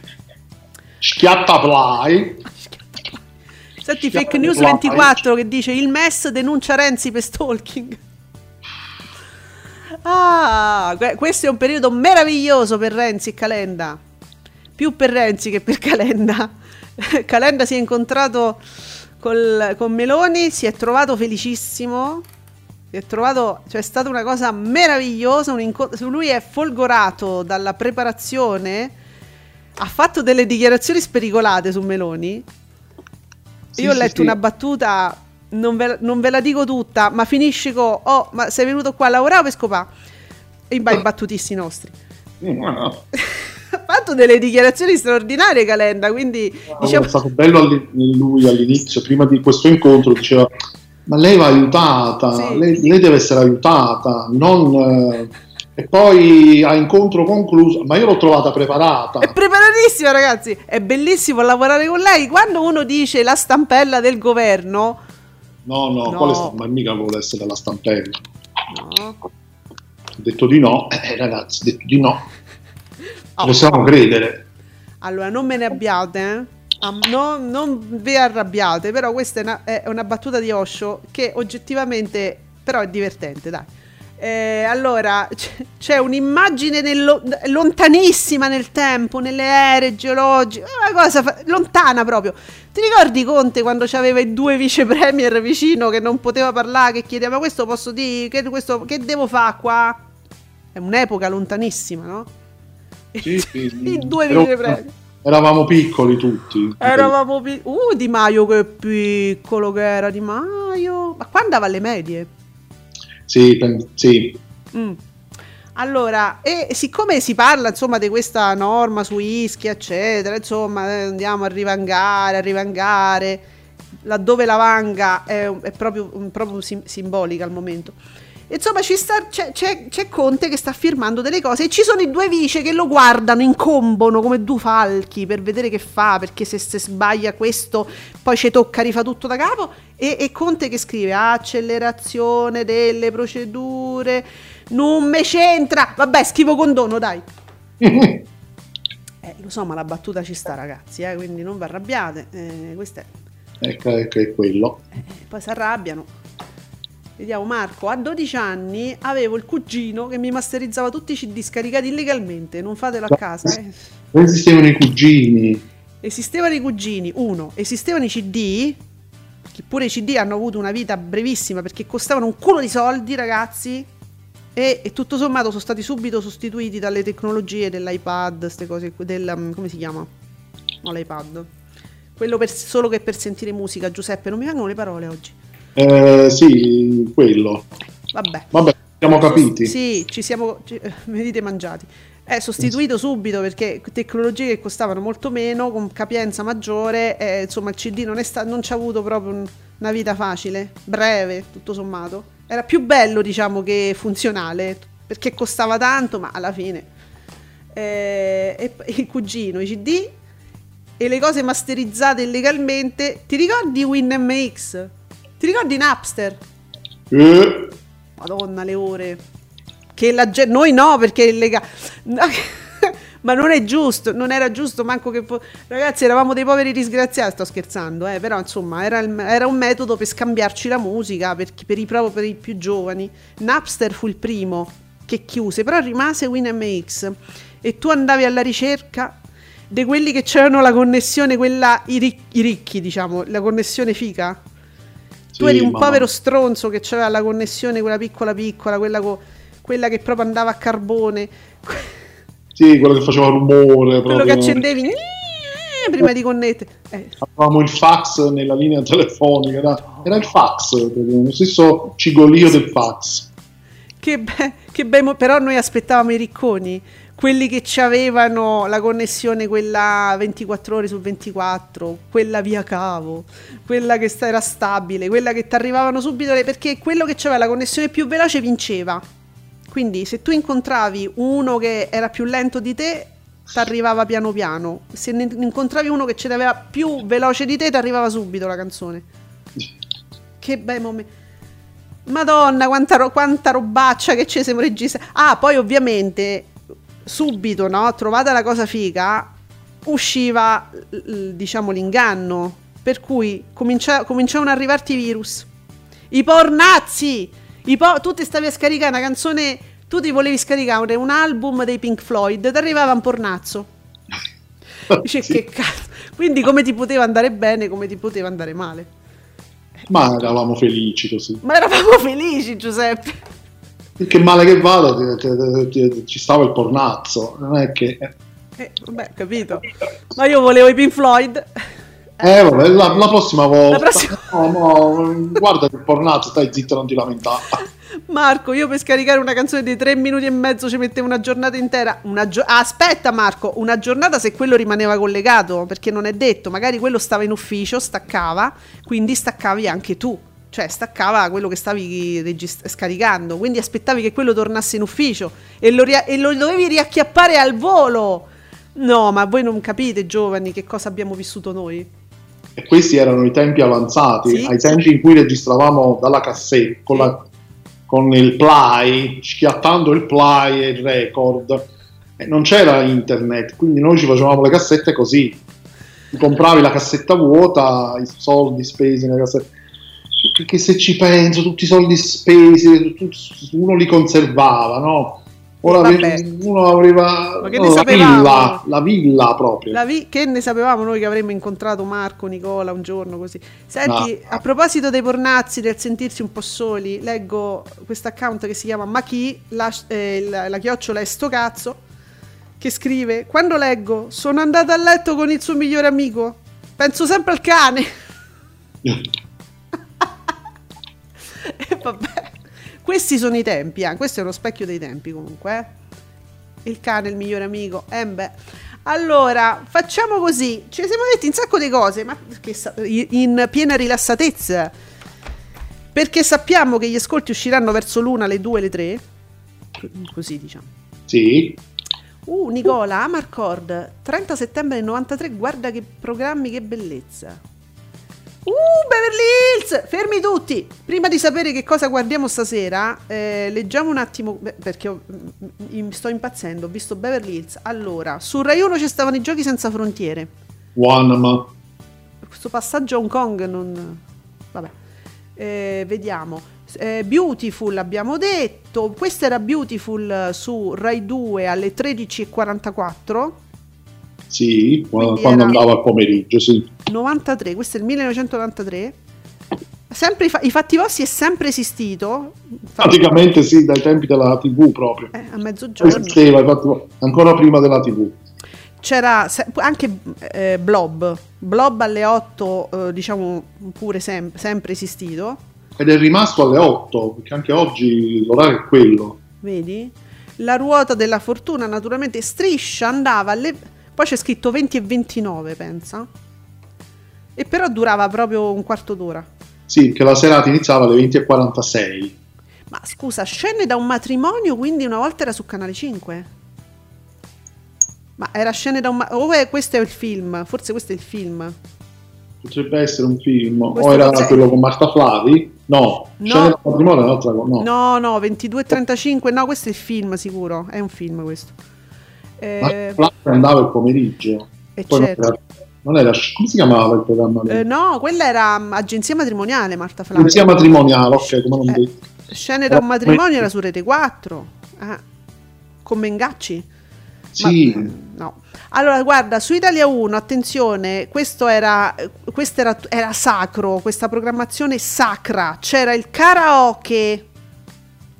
schiatta play. Senti, Schiaffo Fake News play. 24 che dice il MES denuncia Renzi per stalking. Ah, que- questo è un periodo meraviglioso per Renzi e Calenda. Più per Renzi che per Calenda. Calenda si è incontrato col- con Meloni, si è trovato felicissimo. È trovato, cioè è stata una cosa meravigliosa. Un inco- lui è folgorato dalla preparazione. Ha fatto delle dichiarazioni spericolate su Meloni. Sì, Io ho sì, letto sì. una battuta, non ve, non ve la dico tutta, ma finisce con: Oh, ma sei venuto qua a lavorare per scopare? E i battutisti nostri. Mm, no. ha fatto delle dichiarazioni straordinarie, Calenda. Quindi diciamo. È stato bello alli- lui all'inizio, prima di questo incontro, diceva: Ma lei va aiutata, Sì. lei, lei deve essere aiutata, non. eh, E poi a incontro concluso, ma io l'ho trovata preparata. È preparatissima, ragazzi. È bellissimo lavorare con lei. Quando uno dice la stampella del governo, No, no, No. quale sta- ma mica vuole essere la stampella. no. Ho detto di no, eh, ragazzi, ho detto di no. Oh. Possiamo credere. Allora, non me ne abbiate, eh? Ah, non, vi arrabbiate, però questa è una, è una battuta di Osho che oggettivamente però è divertente, dai. Eh, allora, c- c'è un'immagine nel lo- lontanissima nel tempo, nelle ere geologiche, una cosa fa- lontana proprio. Ti ricordi Conte quando c'aveva i due vice premier vicino che non poteva parlare, che chiedeva, ma questo posso dire, che, questo, che devo fare qua? È un'epoca lontanissima, no? Sì, sì. I due vice premier. Eravamo piccoli tutti. Eravamo pi- Uh, Di Maio che piccolo che era Di Maio. Ma qua andava alle medie. Sì, sì. Mm. Allora, e siccome si parla insomma di questa norma su Ischia, eccetera, insomma, eh, andiamo a rivangare, a rivangare, laddove la vanga è, è proprio, proprio sim- simbolica al momento. Insomma, ci sta- c'è, c'è- c'è Conte che sta firmando delle cose e ci sono i due vice che lo guardano, incombono come due falchi per vedere che fa, perché se, se sbaglia questo poi ci tocca rifare tutto da capo. E, e Conte che scrive accelerazione delle procedure, non me c'entra. Vabbè, scrivo condono, dai. Eh, Eh, lo so, ma la battuta ci sta, ragazzi, eh, quindi non vi arrabbiate. Eh, questo è. Ecco, ecco, è quello. Eh, poi si arrabbiano. Vediamo Marco, a 12 anni avevo il cugino che mi masterizzava tutti i CD scaricati illegalmente, non fatelo a casa. Eh. Non esistevano i cugini. Esistevano i cugini, uno, esistevano i CD, che pure i CD hanno avuto una vita brevissima perché costavano un culo di soldi, ragazzi, e, e tutto sommato sono stati subito sostituiti dalle tecnologie dell'iPad, queste cose, del, mm, come si chiama? No, l'iPad. Quello per, solo che per sentire musica, Giuseppe, non mi vengono le parole oggi. Eh, sì, quello. Vabbè. Vabbè, siamo capiti. Sì, ci siamo, ci, venite mangiati. È sostituito subito perché tecnologie che costavano molto meno, con capienza maggiore, eh, insomma il CD non, è sta- non ci ha avuto proprio un- una vita facile, breve, tutto sommato. Era più bello, diciamo, che funzionale, perché costava tanto, ma alla fine... Eh, e, e il cugino, i CD e le cose masterizzate illegalmente. Ti ricordi WinMX? Ti ricordi Napster? Eh, Madonna, le ore. Che la gente. Noi no, perché è illegale. Ma non è giusto, non era giusto manco che... fo- Ragazzi, eravamo dei poveri disgraziati, sto scherzando, eh, però insomma era, il- era un metodo per scambiarci la musica, per, per i, proprio per i più giovani. Napster fu il primo che chiuse, però rimase WinMX e tu andavi alla ricerca di quelli che c'erano la connessione, quella, i, ric- i ricchi, diciamo, la connessione fica. Tu Sì, eri un ma- povero stronzo che aveva la connessione, quella piccola piccola, quella, co- quella che proprio andava a carbone, sì, quello che faceva rumore. quello che accendevi prima di connettere. Eh, Avevamo il fax nella linea telefonica, era, era il fax, lo stesso cigolio del fax. che, be- che mo- però noi aspettavamo i ricconi, quelli che avevano la connessione quella 24 ore su 24, quella via cavo, quella che era stabile, quella che ti arrivavano subito perché quello che aveva la connessione più veloce vinceva. Quindi se tu incontravi uno che era più lento di te, ti arrivava piano piano. Se ne incontravi uno che ce l'aveva più veloce di te, ti arrivava subito la canzone. Che bei momenti. Madonna, quanta, ro- quanta robaccia che ci siamo registrati. Ah, poi ovviamente, subito, no? Trovata la cosa figa, usciva, diciamo, l'inganno. Per cui comincia- cominciavano ad arrivarti i virus. I pornazzi! I po- tu ti stavi a scaricare una canzone, tu ti volevi scaricare un album dei Pink Floyd, ti arrivava un pornazzo. Dice, Sì. che cazzo. Quindi come ti poteva andare bene, come ti poteva andare male. Ma eravamo felici così. Ma eravamo felici, Giuseppe. Che male che vada, ci stava il pornazzo. Non è che. Eh, vabbè, capito. Ma io volevo i Pink Floyd. Eh, vabbè, la, la prossima volta. La prossima- No, no, guarda che pornazzo, stai zitto, non ti lamentare. Marco, io per scaricare una canzone di tre minuti e mezzo ci mettevo una giornata intera. Una gio- ah, aspetta, Marco, una giornata se quello rimaneva collegato, perché non è detto, magari quello stava in ufficio, staccava, quindi staccavi anche tu. Cioè, staccava quello che stavi regist- scaricando, quindi aspettavi che quello tornasse in ufficio e lo, ria- e lo dovevi riacchiappare al volo. No, ma voi non capite, giovani, che cosa abbiamo vissuto noi. E questi erano i tempi avanzati, Sì. ai tempi in cui registravamo dalla cassetta con, la- con il play, schiattando il play e il record. E non c'era internet, quindi noi ci facevamo le cassette così. Ti compravi la cassetta vuota, i soldi spesi nella cassetta. Che, che se ci penso, tutti i soldi spesi, uno li conservava, no? Ora uno aveva Ma no, la villa, la villa proprio. La vi- che ne sapevamo noi che avremmo incontrato Marco, Nicola un giorno così. Senti, No. a proposito dei pornazzi, del sentirsi un po' soli, leggo questo account che si chiama Machi, la, eh, la- la chiocciola è sto cazzo, che scrive, quando leggo, sono andato a letto con il suo migliore amico, penso sempre al cane. e vabbè, questi sono i tempi, eh. questo è uno specchio dei tempi comunque. eh. Il cane, il migliore amico, eh beh. Allora, facciamo così. Ci siamo detti un sacco di cose, ma in piena rilassatezza. Perché sappiamo che gli ascolti usciranno verso l'una, le due, le tre. Così diciamo. Sì, Uh, Nicola, Amarcord, 30 settembre del 93, guarda che programmi, che bellezza. Uh, Beverly Hills! Fermi tutti! Prima di sapere che cosa guardiamo stasera, eh, leggiamo un attimo, beh, perché ho- mm, mm, sto impazzendo, ho visto Beverly Hills. Allora, su Rai 1 ci stavano i giochi senza frontiere. One, ma Questo passaggio a Hong Kong non... Vabbè. Eh, vediamo. Eh, Beautiful abbiamo detto. Questa era Beautiful su Rai 2 alle 13.44. sì, Quindi quando andava al pomeriggio, sì. 93, questo è il 1993. Sempre i, fa- i fatti vostri è sempre esistito. Praticamente sì, dai tempi della TV proprio. eh, a mezzogiorno. Esisteva, infatti, ancora prima della TV. C'era anche eh, Blob. Blob alle 8, eh, diciamo pure sem- sempre esistito. Ed è rimasto alle 8, perché anche oggi l'orario è quello. Vedi? La ruota della fortuna, naturalmente, striscia andava alle. Poi c'è scritto 20 e 29, pensa. E però durava proprio un quarto d'ora. Sì, che la serata iniziava alle 20.46. Ma scusa, scende da un matrimonio, quindi una volta era su Canale 5? Ma era scene da un matrimonio. O è- questo è il film? Forse questo è il film. Potrebbe essere un film. Questo o era forse- quello con Marta Flavi? No, No. Scene matrimonio è un'altra cosa. No. No, no, 22.35. No, questo è il film, sicuro. È un film questo. Eh, andava il pomeriggio. eh, Poi non certo. era, non era- come si chiamava il programma? Eh, no, quella era mm, agenzia matrimoniale, Marta Flavia. Agenzia matrimoniale, ok, come non Eh, detto. Scene da un matrimonio era su Rete 4. Ah, con Mengacci. Sì, Ma- no. Allora, guarda, su Italia 1, attenzione, questo era, questo era, era sacro, questa programmazione sacra. C'era il karaoke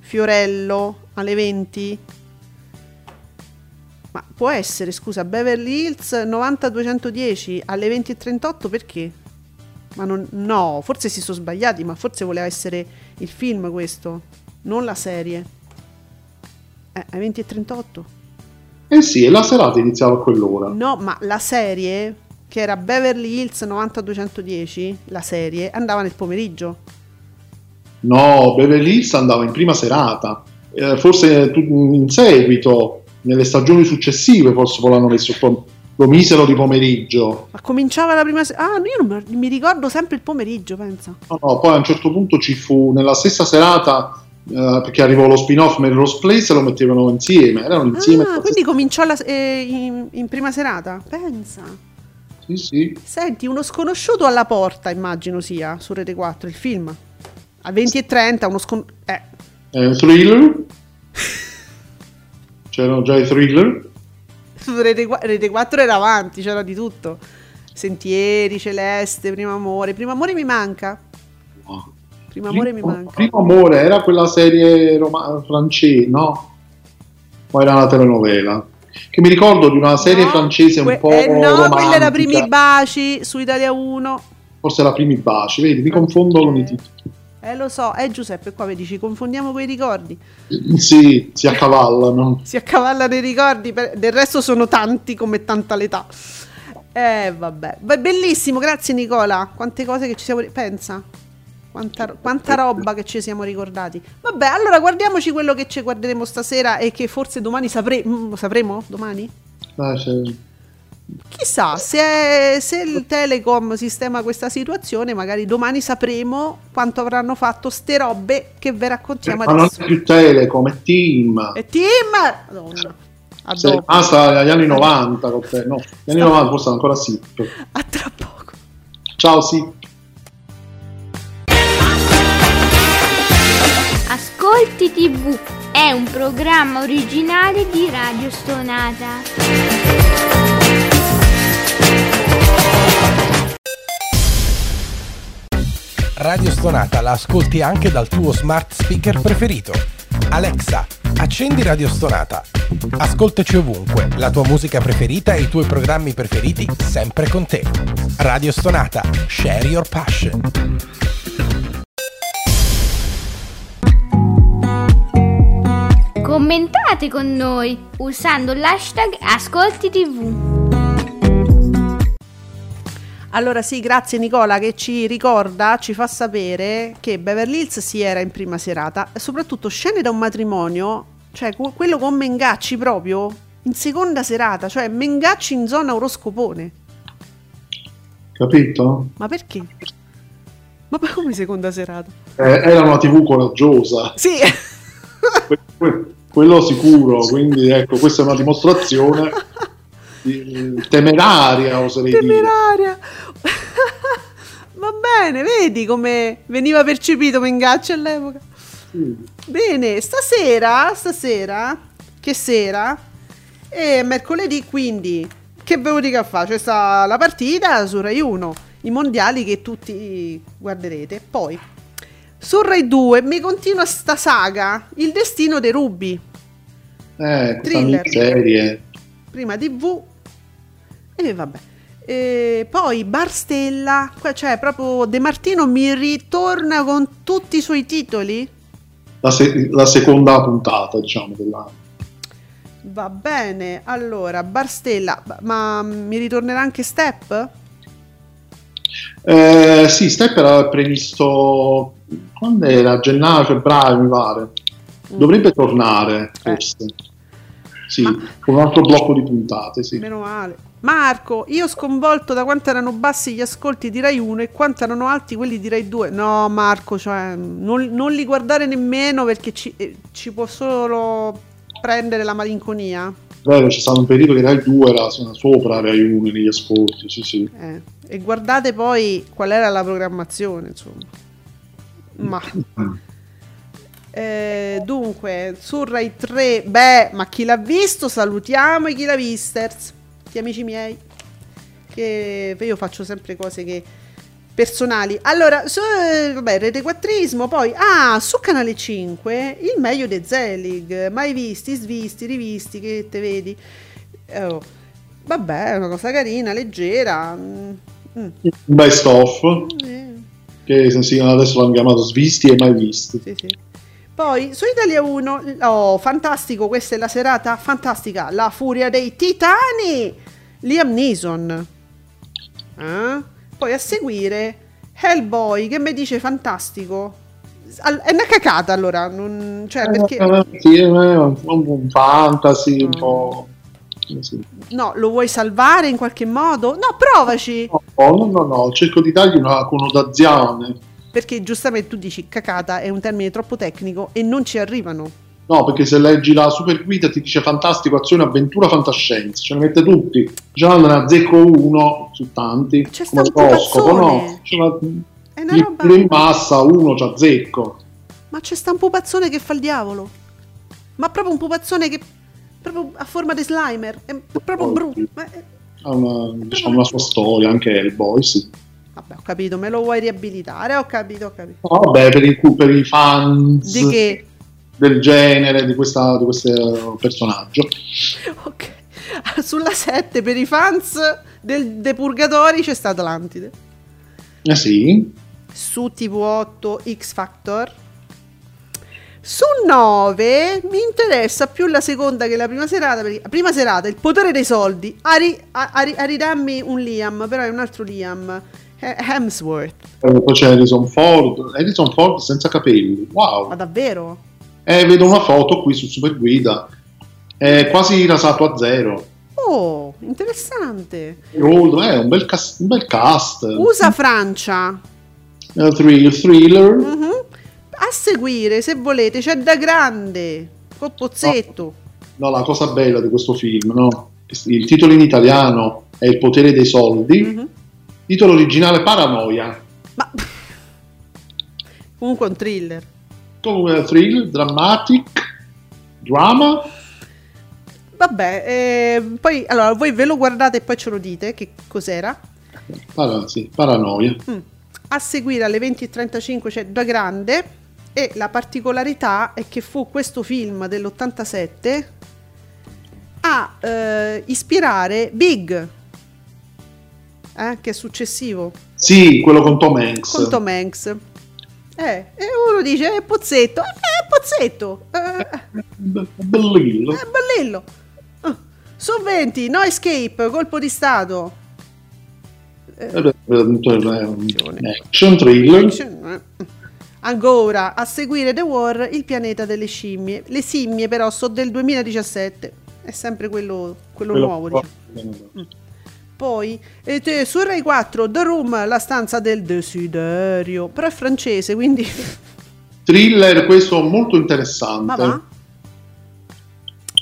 Fiorello alle 20. Ma può essere, scusa, Beverly Hills 90210 alle 20.38 perché? Ma non, no, forse si sono sbagliati, ma forse voleva essere il film questo, non la serie. Eh, alle 20.38. eh sì, e la serata iniziava a quell'ora. No, ma la serie, che era Beverly Hills 90210, la serie, andava nel pomeriggio. No, Beverly Hills andava in prima serata. Eh, forse in seguito, nelle stagioni successive, forse poi l'hanno messo lo misero di pomeriggio. Ma cominciava la prima sera. Ah, io non mi- ricordo sempre il pomeriggio, pensa. No, no, poi a un certo punto ci fu nella stessa serata, eh, perché arrivò lo spin-off Melrose Place e lo mettevano insieme. Erano insieme. Ah, quindi cominciò la- eh, in, in prima serata? Pensa. Sì, sì. Senti, uno sconosciuto alla porta, immagino sia, su Rete 4, il film. A 20.30, uno sconosciuto... Eh, Eh, un thriller. C'erano già i thriller. su Rete, Rete 4 era avanti, c'era di tutto. Sentieri, Celeste, Primo Amore. Primo Amore mi manca. No. Primo Amore mi Primo- manca. Primo amore era quella serie roma- francese, no? O era una telenovela? Che mi ricordo di una serie No, francese un que- po' eh, no, romantica. quella era Primi Baci su Italia 1. Forse era Primi Baci, vedi, mi confondo con i titoli. Eh lo so, eh Giuseppe, qua vedi, ci confondiamo con i ricordi. Sì, si accavallano. Si accavallano i ricordi, per- del resto sono tanti come tanta l'età. Eh vabbè, Beh, bellissimo, grazie Nicola. Quante cose che ci siamo... Pensa, quanta, quanta roba che ci siamo ricordati. Vabbè, allora guardiamoci quello che ci guarderemo stasera e che forse domani sapremo. Sapremo? Domani? Ah, c'è- Chissà, se, se il Telecom sistema questa situazione, magari domani sapremo quanto avranno fatto ste robe che vi raccontiamo Ma non adesso. è più Telecom, è Team. E team! Madonna. A Sei dopo. rimasta agli anni 90 con te. No, gli anni Sta- 90 forse ancora sì. A tra poco. Ciao, sì. Ascolti TV è un programma originale di Radio Stonata. Radio Stonata la ascolti anche dal tuo smart speaker preferito. Alexa, accendi Radio Stonata. Ascoltaci ovunque, la tua musica preferita e i tuoi programmi preferiti sempre con te. Radio Stonata, share your passion. Commentate con noi usando l'hashtag Ascolti TV. Allora sì, grazie Nicola che ci ricorda, ci fa sapere che Beverly Hills si era in prima serata e soprattutto scene da un matrimonio, cioè que- quello con Mengacci proprio in seconda serata, cioè Mengacci in zona oroscopone. Capito? Ma perché? Ma poi come seconda serata? Eh, era una TV coraggiosa. Sì. Que- que- quello sicuro, quindi ecco, questa è una dimostrazione di- temeraria, oserei Temeraria. Va bene, vedi come veniva percepito Mengacci all'epoca. dire. Bene, stasera, stasera, che sera? E mercoledì quindi, che ve lo dico a fare? C'è sta la partita su Rai 1, i mondiali che tutti guarderete. Poi, su Rai 2 mi continua sta saga, il destino dei rubi. Eh, Thriller. serie. prima TV e vabbè. E poi Bar Stella, qua- cioè proprio De Martino mi ritorna con tutti i suoi titoli. La, se- la seconda puntata, diciamo, della... Va bene, allora Bar Stella, ma mi ritornerà anche Step? Eh, sì, Step era previsto quando era? Gennaio, febbraio, mi pare. Dovrebbe tornare, forse. Sì, Ma- un altro blocco di puntate, sì. Meno male. Marco, io sconvolto da quanto erano bassi gli ascolti di Rai 1 e quanto erano alti quelli di Rai 2. No, Marco, cioè, non, non li guardare nemmeno perché ci, eh, ci può solo prendere la malinconia. Vero, c'è stato un periodo che Rai 2 era sopra Rai 1 negli ascolti, sì, sì. Eh, e guardate poi qual era la programmazione, insomma. Ma eh, dunque, su Rai 3, beh, ma chi l'ha visto? Salutiamo i chi l'ha visters, gli amici miei. Che io faccio sempre cose che personali. Allora, su, eh, vabbè, Rete Quattrismo, poi ah, su Canale 5 il meglio di Zelig, mai visti, svisti, rivisti, che te vedi. Oh, vabbè, è una cosa carina, leggera. mm, mm, best of, eh, che sì, adesso l'hanno chiamato Svisti e Mai Visti. sì, sì. Poi su Italia 1, oh, fantastico, questa è la serata fantastica, La furia dei titani, Liam Neeson. Eh? Poi a seguire Hellboy, che mi dice fantastico. Al- è una cacata allora, non- cioè perché... Eh, sì, è un, un fantasy, un Mm. po'... sì. No, lo vuoi salvare in qualche modo? No, provaci! No, no, no, no, cerco di dargli una connotazione. Perché giustamente tu dici cacata è un termine troppo tecnico e non ci arrivano. No, perché se leggi la super guida ti dice fantastico, azione, avventura, fantascienza, ce ne mette tutti. Già ne azzecco uno su tanti, C'è come l'oroscopo, no? Ce la- È una roba... in massa, uno ci azzecco. Ma c'è sta un pupazzone che fa il diavolo. Ma proprio un pupazzone che... Proprio a forma di slimer. È proprio Oh, brutto. è- Ha una, diciamo, una sua storia, anche Hellboy, sì. Vabbè, ho capito, me lo vuoi riabilitare? Ho capito, ho capito. No, vabbè, per i, per i fans Di che? del genere, di, questa, di questo personaggio. Ok. Sulla 7 per i fans del, dei Purgatori c'è stata Atlantide. Eh sì, Su TV8 X Factor. Su 9 mi interessa più la seconda che la prima serata. Perché la prima serata, il potere dei soldi. A, ri- a- a ri- a ridammi un Liam, però è un altro Liam. He- Hemsworth. Poi c'è Harrison Ford, Harrison Ford senza capelli, wow. Ma davvero? Eh, vedo una foto qui su Super Guida, è quasi rasato a zero. Oh, interessante. Old, eh, un, bel cast, un bel cast. USA Francia. Eh, thrill- thriller. Mhm. A seguire, se volete, c'è da grande. Col pozzetto. No, la cosa bella di questo film, no? Il titolo in italiano è Il potere dei soldi, Mhm. Titolo originale Paranoia. Ma comunque è un thriller. Comunque thrill, dramatic, drama. Vabbè, eh, poi allora voi ve lo guardate e poi ce lo dite che cos'era. Para- sì, paranoia. Mm. A seguire alle 20.35 c'è Da Grande e la particolarità è che fu questo film dell'87 a eh, ispirare Big, eh, che è successivo, Sì, quello con Tom Hanks. con Tom Hanks. Eh, e uno dice, eh, Pozzetto, eh, Pozzetto, eh, Be- Bellillo. Eh, bellello. Ah, Su 20, No Escape, colpo di stato. Eh, è un Action thriller. Action, eh. Ancora, a seguire The War, il pianeta delle scimmie. Le scimmie però sono del 2017. È sempre quello, quello, nuovo. diciamo. Poi e su Rai 4 The Room, la stanza del desiderio, però è francese, quindi Thriller, questo molto interessante. ma?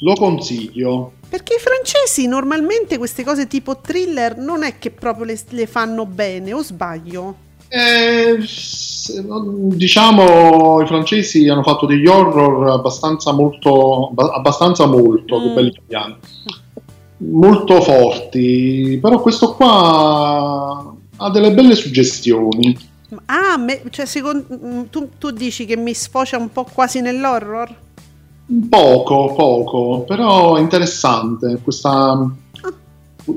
Lo consiglio. Perché i francesi normalmente queste cose tipo thriller non è che proprio le, le fanno bene, o sbaglio? Eh, diciamo i francesi hanno fatto degli horror abbastanza molto abba- abbastanza molto Mm. che belli italiani molto forti però questo qua ha delle belle suggestioni. Ah, me- cioè secondo, mm, tu, tu dici che mi sfocia un po' quasi nell'horror? poco poco però interessante questa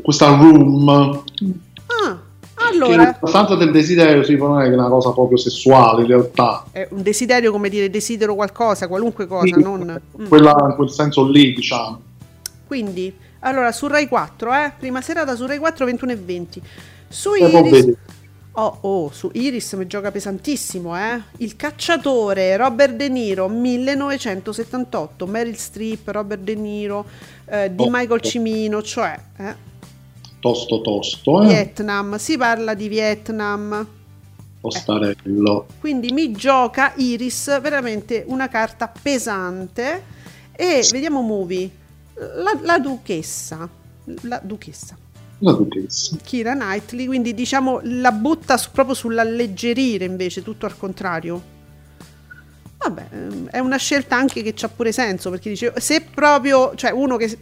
questa room. Ah, che allora. la stanza del desiderio si non è che è una cosa proprio sessuale in realtà. È un desiderio come dire desidero qualcosa, qualunque cosa, Sì, non... mm. quella, in quel senso lì diciamo. Quindi, allora su Rai 4, eh? prima serata su Rai 4 21 e 20. Su Eh, Iris... Oh, oh, su Iris mi gioca pesantissimo, eh? Il cacciatore, Robert De Niro, 1978, Meryl Streep, Robert De Niro, eh, di. Michael Cimino, cioè eh, tosto tosto eh? Vietnam, si parla di Vietnam. Tostarello. Quindi mi gioca Iris veramente una carta pesante e vediamo movie. La, la duchessa, la duchessa. La duchessa. Kira Knightley, quindi diciamo la butta su- proprio sull'alleggerire invece, tutto al contrario. Vabbè, ehm, è una scelta anche che c'ha pure senso, perché dice, se proprio, cioè uno che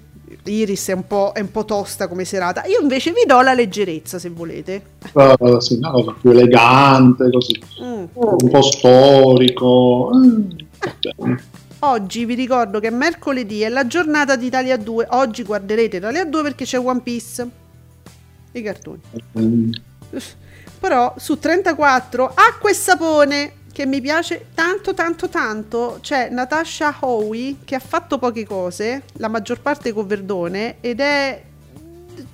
Iris è un po', è un po' tosta come serata, io invece vi do la leggerezza se volete. Uh, sì, una cosa più elegante, così. Mm. Un po' storico. Eh, va bene. Oggi vi ricordo che mercoledì è la giornata di Italia 2, oggi guarderete Italia 2 perché c'è One Piece, i cartoni. Però su 34 acqua e sapone che mi piace tanto tanto tanto c'è Natasha Howe che ha fatto poche cose la maggior parte con Verdone ed è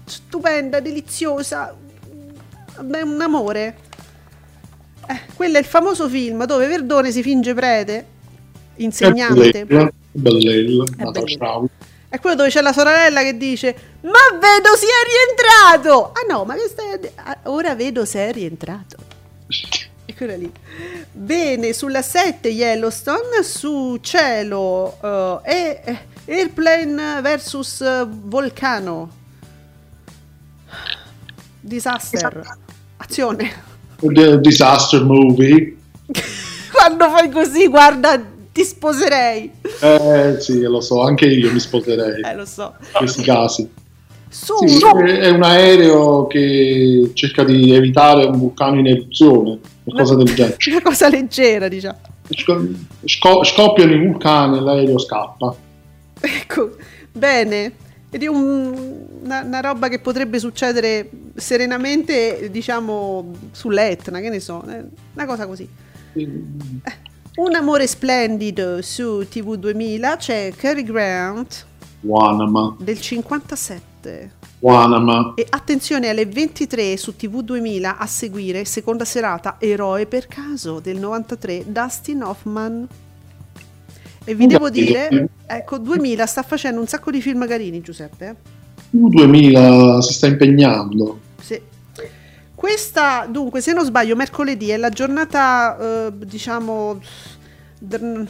stupenda deliziosa è un amore. Eh, quello è il famoso film dove Verdone si finge prete insegnante Bellella, bellella, bellella. È quello dove c'è la sorella che dice ma vedo si è rientrato ah no ma che stai ah, ora vedo se è rientrato e quella lì. Bene, sulla 7 Yellowstone, su cielo eh, e eh, Airplane versus eh, Volcano. Disaster. Azione. Disaster Movie. Quando fai così, guarda, ti sposerei. Eh sì, lo so, anche io mi sposerei Eh, lo so. in questi casi. Su. Sì, è è un aereo che cerca di evitare un vulcano in eruzione, qualcosa del genere. Una cosa leggera, diciamo. Sco- sco- scoppiano i vulcani e l'aereo scappa. Ecco, bene. Ed è un- una, una roba che potrebbe succedere serenamente, diciamo, sull'Etna, che ne so, eh, una cosa così. Un amore splendido su TV 2000 c'è Cary Grant Wanama, del 57. Wanama. E attenzione alle 23 su TV 2000 a seguire seconda serata Eroe per caso del 93 Dustin Hoffman. E vi devo dire, ecco, 2000 sta facendo un sacco di film carini, Giuseppe. eh? U2000 si sta impegnando. Questa, dunque, se non sbaglio, mercoledì è la giornata, eh, diciamo, dr-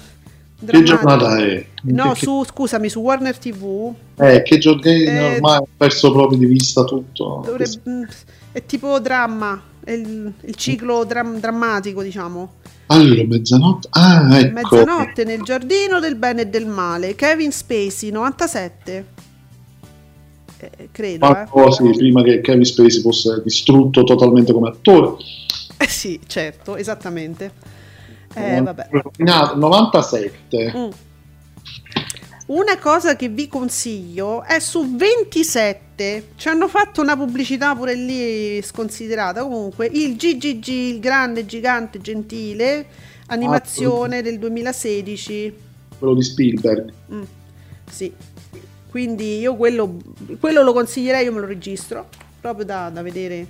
Che giornata è? No, Che- su, scusami, su Warner TV. Eh, che giornata Eh, ormai ho perso proprio di vista tutto. Dovrebbe- mm, è tipo dramma, è il, il ciclo dram- drammatico, diciamo. Allora, mezzanotte. Ah, ecco. Mezzanotte nel giardino del bene e del male. Kevin Spacey, 97. Eh, credo, Ma eh. sì, prima che Kevin Spacey fosse distrutto totalmente come attore. Eh sì, certo, esattamente. Eh, vabbè. 97. Mm. Una cosa che vi consiglio è su 27. Ci hanno fatto una pubblicità pure lì sconsiderata. Comunque, il GGG, il grande, gigante, gentile, animazione del 2016. Quello di Spielberg. Mm, sì. Quindi io quello, quello lo consiglierei, io me lo registro, proprio da, da vedere.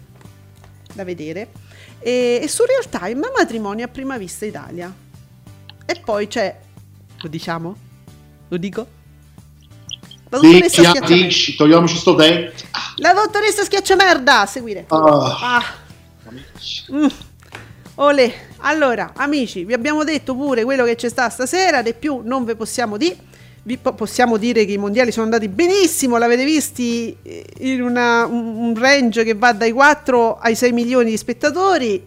Da vedere. E, e su Real Time, matrimonio a prima vista Italia. E poi c'è, lo diciamo? Lo dico? La dottoressa Dici, Schiacciamento. dici, togliamoci sto dente. Ah, La dottoressa schiacciamerda, a seguire. Ah, Ah. Mm. Olè. Allora, amici, vi abbiamo detto pure quello che c'è sta stasera, di più non ve possiamo dire. Possiamo dire che i mondiali sono andati benissimo, l'avete visti eh, in una- un, range che va dai 4 ai 6 milioni di spettatori.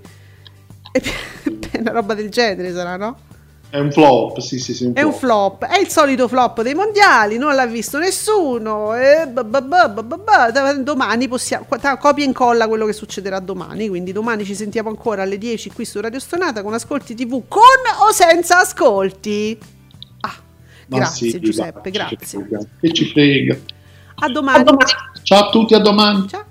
E una roba del genere sarà, no? è un flop, sì, sì, sì. Un È un flop, è il solito flop dei mondiali, non l'ha visto nessuno. E domani possiamo copia e incolla quello che succederà domani. Quindi domani ci sentiamo ancora alle 10 qui su Radio Stonata con Ascolti TV con o senza ascolti. Grazie sì, Giuseppe, va, Che grazie. ci frega, Che ci frega. A domani. Ciao a tutti, a domani. Ciao.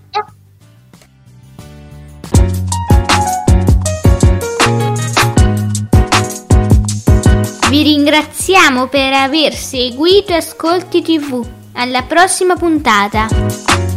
Vi ringraziamo per aver seguito Ascolti TV. Alla prossima puntata.